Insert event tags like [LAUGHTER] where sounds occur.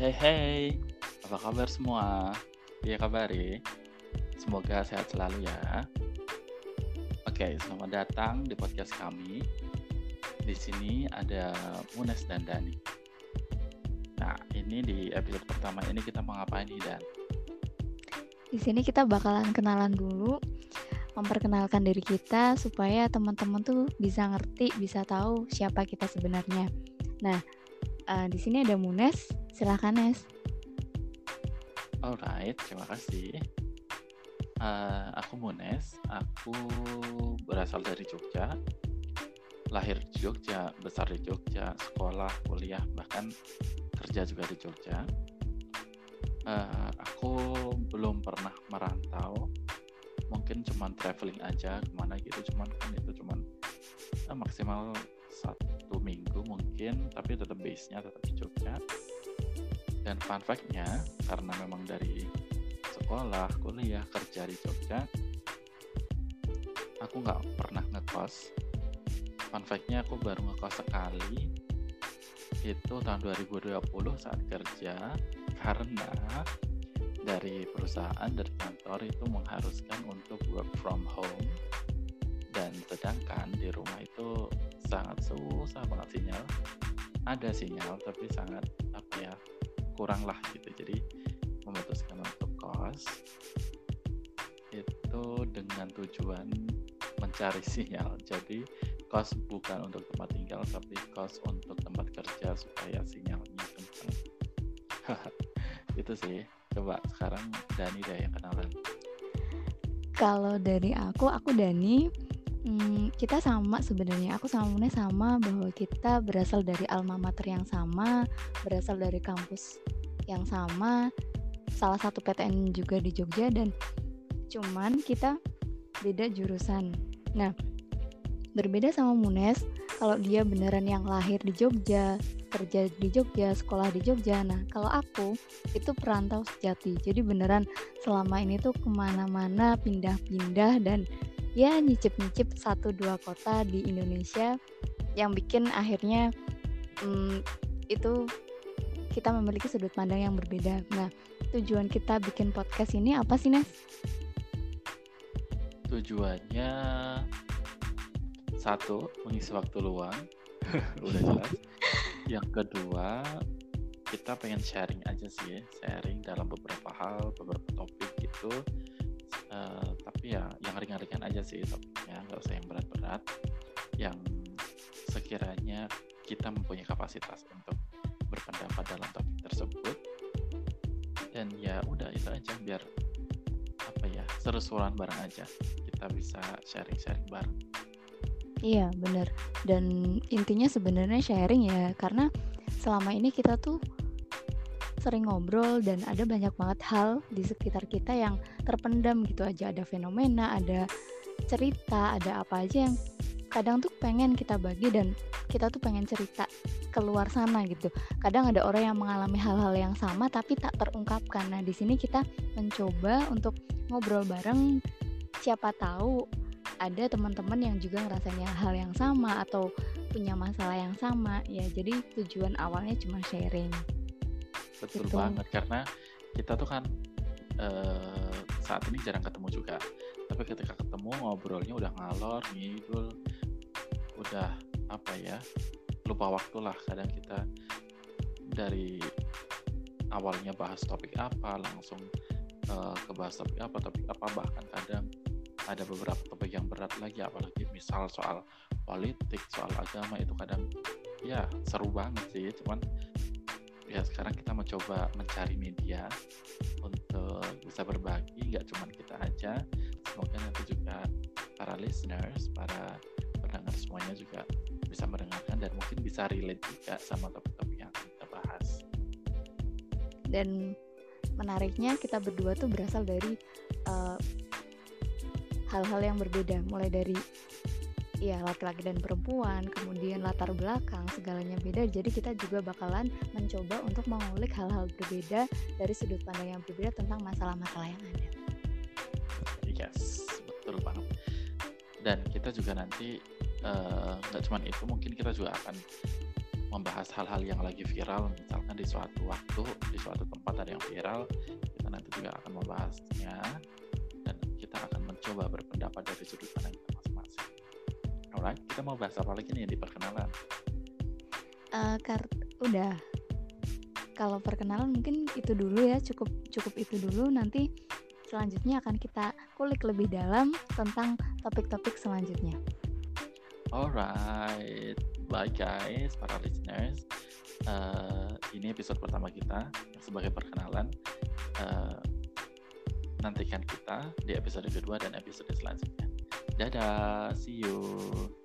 hai hai, apa kabar semua? Iya kabari? Semoga sehat selalu ya. Oke, selamat datang di podcast kami. Di sini ada Munes dan Dani. Nah, ini di episode pertama ini kita mau ngapain nih Dan? Di sini kita bakalan kenalan dulu, memperkenalkan diri kita supaya teman-teman tuh bisa ngerti, bisa tahu siapa kita sebenarnya. Nah, uh, di sini ada Munes, silahkan Nes. Alright, terima kasih. Uh, aku Munes, aku berasal dari Jogja, lahir di Jogja, besar di Jogja, sekolah, kuliah, bahkan kerja juga di Jogja. Uh, aku belum pernah merantau, mungkin cuma traveling aja ke mana gitu, cuman kan itu cuman uh, maksimal satu minggu mungkin, tapi tetap base-nya tetap di Jogja dan fun fact-nya, karena memang dari sekolah, kuliah, kerja di Jogja, aku nggak pernah ngekos. Fun fact-nya aku baru ngekos sekali, itu tahun 2020 saat kerja, karena dari perusahaan, dari kantor itu mengharuskan untuk work from home, dan sedangkan di rumah itu sangat susah banget sinyal. Ada sinyal, tapi sangat apa ya kurang lah gitu. Jadi memutuskan untuk kos itu dengan tujuan mencari sinyal. Jadi kos bukan untuk tempat tinggal tapi kos untuk tempat kerja supaya sinyalnya kencang [LAUGHS] itu sih. Coba sekarang Dani deh yang kenalan. Kalau dari aku aku Dani hmm, kita sama sebenarnya. Aku sama Mune sama bahwa kita berasal dari alma mater yang sama berasal dari kampus yang sama salah satu PTN juga di Jogja dan cuman kita beda jurusan. Nah berbeda sama Munes kalau dia beneran yang lahir di Jogja kerja di Jogja sekolah di Jogja. Nah kalau aku itu perantau sejati. Jadi beneran selama ini tuh ke mana-mana pindah-pindah dan ya nyicip-nyicip satu dua kota di Indonesia yang bikin akhirnya hmm, itu kita memiliki sudut pandang yang berbeda. Nah, tujuan kita bikin podcast ini apa sih, Nes? Tujuannya satu, mengisi waktu luang. [LAUGHS] Udah jelas. yang kedua, kita pengen sharing aja sih, sharing dalam beberapa hal, beberapa topik gitu uh, tapi ya yang ringan-ringan aja sih topiknya nggak usah yang berat-berat. Yang sekiranya kita mempunyai kapasitas untuk berpendapat dalam topik tersebut dan ya udah itu aja biar apa ya seru-seruan bareng aja. Kita bisa sharing-sharing bareng. Iya bener dan intinya sebenarnya sharing ya karena selama ini kita tuh sering ngobrol dan ada banyak banget hal di sekitar kita yang terpendam gitu aja. Ada fenomena ada cerita ada apa aja yang kadang tuh pengen kita bagi dan kita tuh pengen cerita keluar sana gitu. Kadang ada orang yang mengalami hal-hal yang sama tapi tak terungkapkan. Nah di sini kita mencoba untuk ngobrol bareng. Siapa tahu ada teman-teman yang juga ngerasanya hal yang sama atau punya masalah yang sama. Ya jadi tujuan awalnya cuma sharing betul gitu. banget karena kita tuh kan uh, saat ini jarang ketemu juga. Tapi ketika ketemu ngobrolnya udah ngalor ngidul udah apa ya lupa waktu lah. Kadang kita dari awalnya bahas topik apa langsung uh, ke bahas topik apa topik apa bahkan kadang ada beberapa topik yang berat lagi apalagi misal soal politik soal agama itu kadang ya seru banget sih. Cuman ya sekarang kita mencoba mencari media untuk bisa berbagi nggak cuma kita aja. Semoga nanti juga para listeners para pendengar semuanya juga bisa mendengarkan dan mungkin bisa relate juga sama topik-topik yang kita bahas. Dan menariknya kita berdua tuh berasal dari eh, hal-hal uh, yang berbeda. Mulai dari ya laki-laki dan perempuan, kemudian latar belakang segalanya beda. Jadi kita juga bakalan mencoba untuk mengulik hal-hal berbeda dari sudut pandang yang berbeda tentang masalah-masalah yang ada. Yes, betul banget. Dan kita juga nanti eh, nggak uh, cuma itu, mungkin kita juga akan membahas hal-hal yang lagi viral misalkan di suatu waktu di suatu tempat ada yang viral kita nanti juga akan membahasnya dan kita akan mencoba berpendapat dari sudut pandang kita alright kita mau bahas apa lagi nih di perkenalan uh, udah kalau perkenalan mungkin itu dulu ya cukup cukup itu dulu nanti selanjutnya akan kita kulik lebih dalam tentang topik-topik selanjutnya. Alright, bye guys, para listeners. Uh, ini episode pertama kita sebagai perkenalan. Uh, nantikan kita di episode kedua dan episode selanjutnya. Dadah, see you.